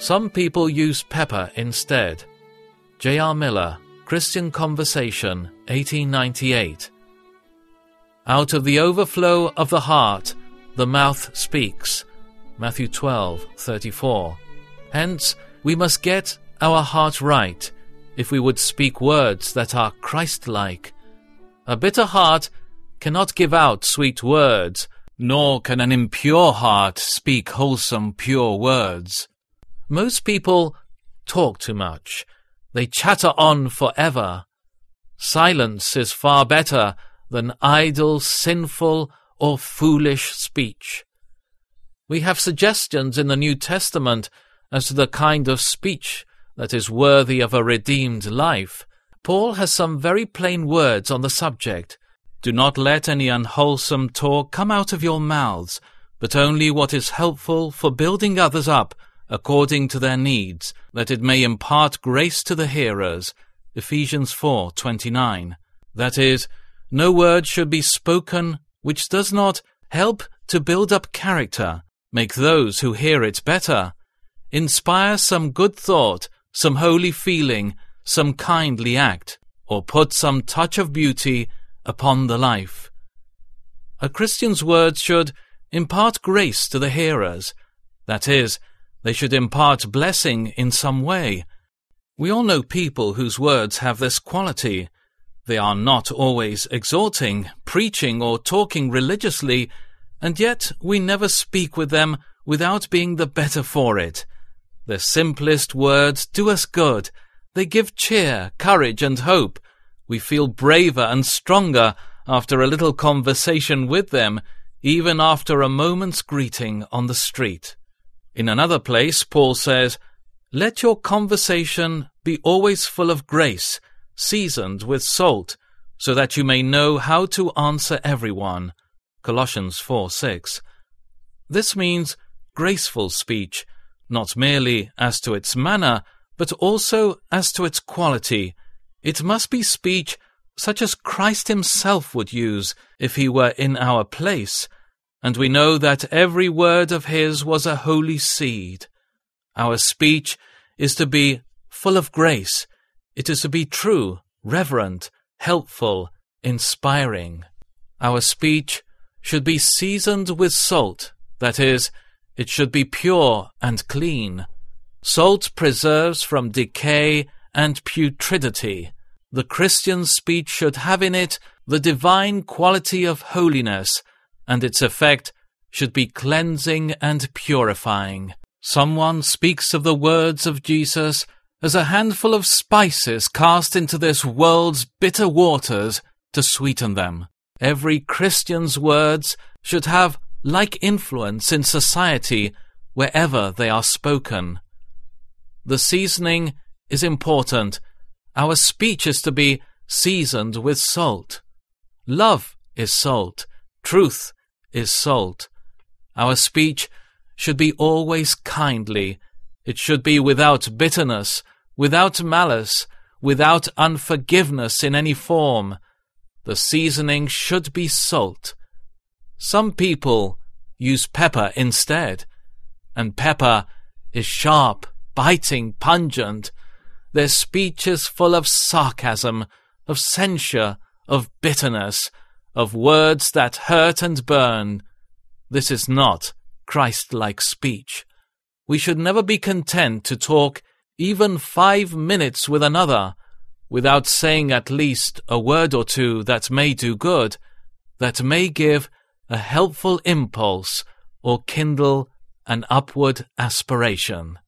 Some people use pepper instead. J.R. Miller, Christian Conversation, 1898. Out of the overflow of the heart, the mouth speaks. Matthew 12:34. Hence, we must get our heart right if we would speak words that are Christ-like. A bitter heart cannot give out sweet words, nor can an impure heart speak wholesome, pure words. Most people talk too much. They chatter on forever. Silence is far better than idle, sinful, or foolish speech. We have suggestions in the New Testament as to the kind of speech that is worthy of a redeemed life. Paul has some very plain words on the subject. Do not let any unwholesome talk come out of your mouths, but only what is helpful for building others up according to their needs, that it may impart grace to the hearers. Ephesians 4:29. That is, no word should be spoken which does not help to build up character, make those who hear it better, inspire some good thought, some holy feeling, some kindly act, or put some touch of beauty upon the life. A Christian's words should impart grace to the hearers, that is, they should impart blessing in some way. We all know people whose words have this quality. They are not always exhorting, preaching, or talking religiously, and yet we never speak with them without being the better for it. The simplest words do us good. They give cheer, courage, and hope. We feel braver and stronger after a little conversation with them, even after a moment's greeting on the street. In another place, Paul says, Let your conversation be always full of grace, seasoned with salt, so that you may know how to answer everyone. Colossians 4 6. This means graceful speech, not merely as to its manner, but also as to its quality. It must be speech such as Christ himself would use if he were in our place, and we know that every word of his was a holy seed. Our speech is to be full of grace. It is to be true, reverent, helpful, inspiring. Our speech should be seasoned with salt, that is, it should be pure and clean. Salt preserves from decay and putridity. The Christian's speech should have in it the divine quality of holiness, and its effect should be cleansing and purifying. Someone speaks of the words of Jesus as a handful of spices cast into this world's bitter waters to sweeten them. Every Christian's words should have like influence in society wherever they are spoken. The seasoning is important. Our speech is to be seasoned with salt. Love is salt. Truth is salt. Our speech should be always kindly. It should be without bitterness, without malice, without unforgiveness in any form. The seasoning should be salt. Some people use pepper instead, and pepper is sharp, biting, pungent. Their speech is full of sarcasm, of censure, of bitterness, of words that hurt and burn. This is not Christ-like speech. We should never be content to talk even five minutes with another without saying at least a word or two that may do good, that may give a helpful impulse or kindle an upward aspiration.